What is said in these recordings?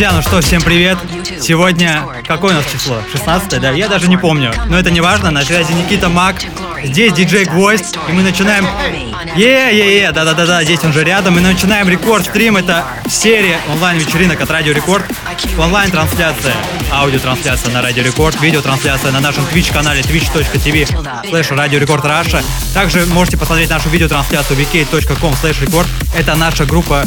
Друзья, ну что, всем привет. Сегодня, какое у нас число? 16 да? Я даже не помню. Но это не важно, на связи Никита Мак. Здесь диджей Гвоздь, и мы начинаем... Е-е-е, да-да-да-да, здесь он же рядом. Мы начинаем рекорд-стрим. Это серия онлайн-вечеринок от Радио Рекорд. Онлайн-трансляция, аудиотрансляция на Радио Рекорд, видеотрансляция на нашем Twitch-канале twitch.tv слэш Radio Record Russia. Также можете посмотреть нашу видеотрансляцию vk.com слэш рекорд. Это наша группа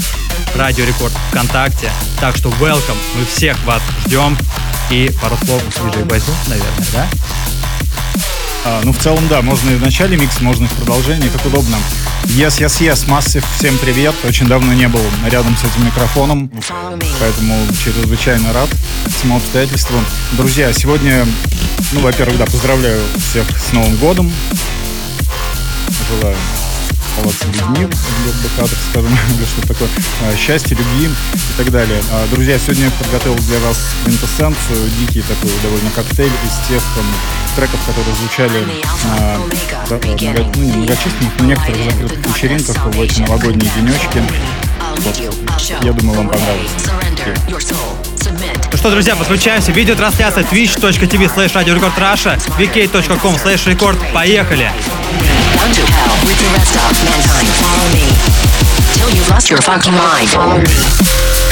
Радио Рекорд ВКонтакте. Так что welcome, мы всех вас ждем. И пару слов диджей Гвоздю, наверное, да? А, ну, в целом, да, можно и в начале микса, можно и в продолжении, как удобно. Yes, yes, yes, массив, всем привет. Очень давно не был рядом с этим микрофоном, поэтому чрезвычайно рад этому обстоятельству. Друзья, сегодня, ну, во-первых, да, поздравляю всех с Новым годом. Желаю оставаться людьми, так скажем, или что такое, а, счастья, любви и так далее. А, друзья, сегодня я подготовил для вас квинтэссенцию, дикий такой довольно коктейль из тех там, треков, которые звучали на много, ну, многочисленных, но некоторых закрытых вечеринках в эти новогодние денечки. Вот. Я думаю, вам понравится. Ну что, друзья, подключаемся. Видеотрансляция twitch.tv slash Record Russia, vk.com slash record. Поехали! Till you've lost your fucking mind.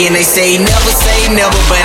Again. They say never say never, but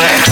Set.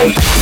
Welcome.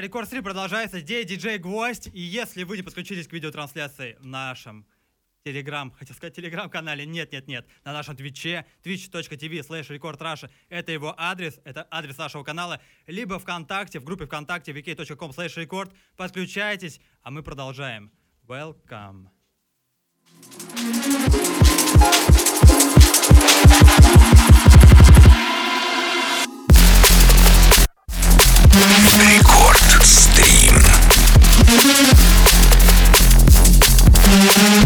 Рекорд 3 продолжается. Здесь диджей Гвоздь. И если вы не подключились к видеотрансляции в нашем Телеграм, хотел сказать Телеграм-канале, нет, нет, нет, на нашем Твиче, twitch.tv slash record Russia, это его адрес, это адрес нашего канала, либо ВКонтакте, в группе ВКонтакте vk.com slash record, подключайтесь, а мы продолжаем. Welcome. Thank you.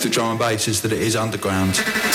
strength of drum and bass is that it is underground.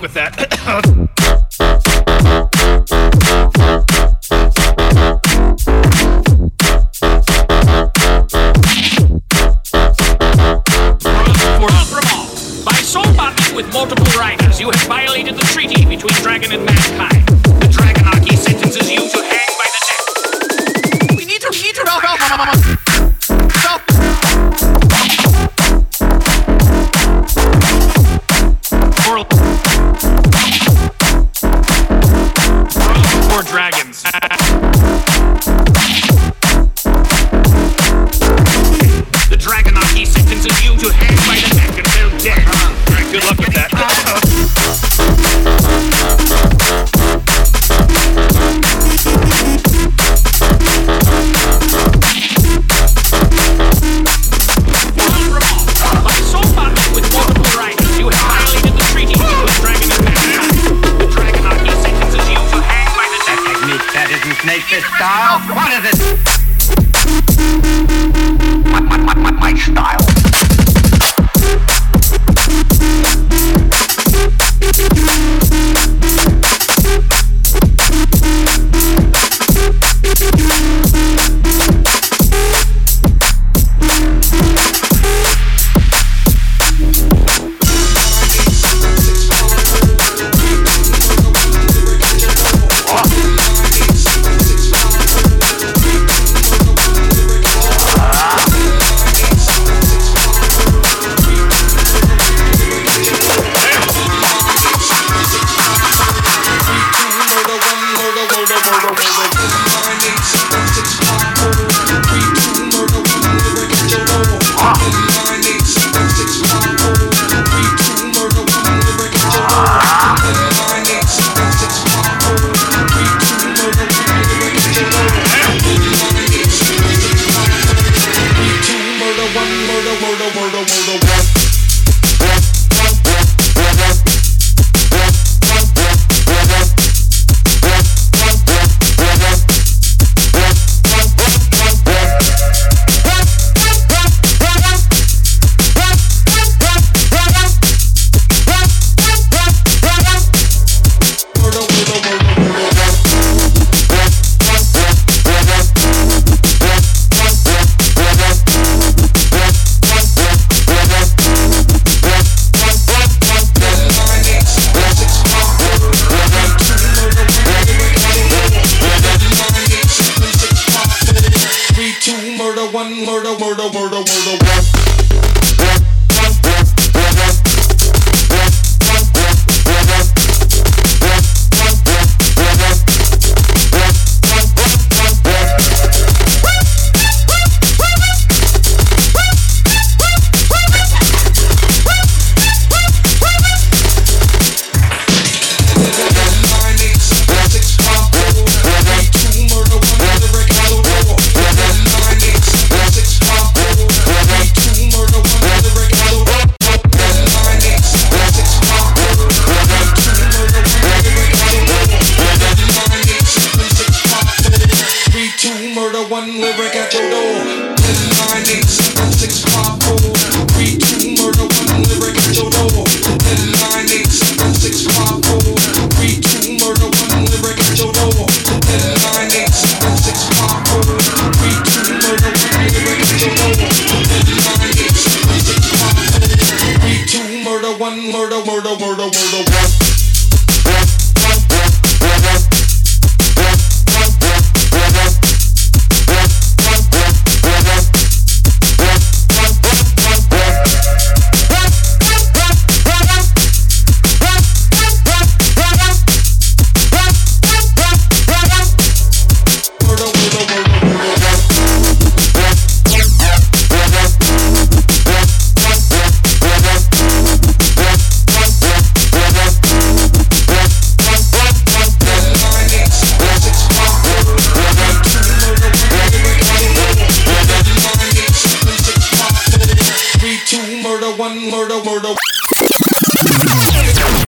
stuck with that. with multiple riders, you have violated the treaty between dragon and mankind.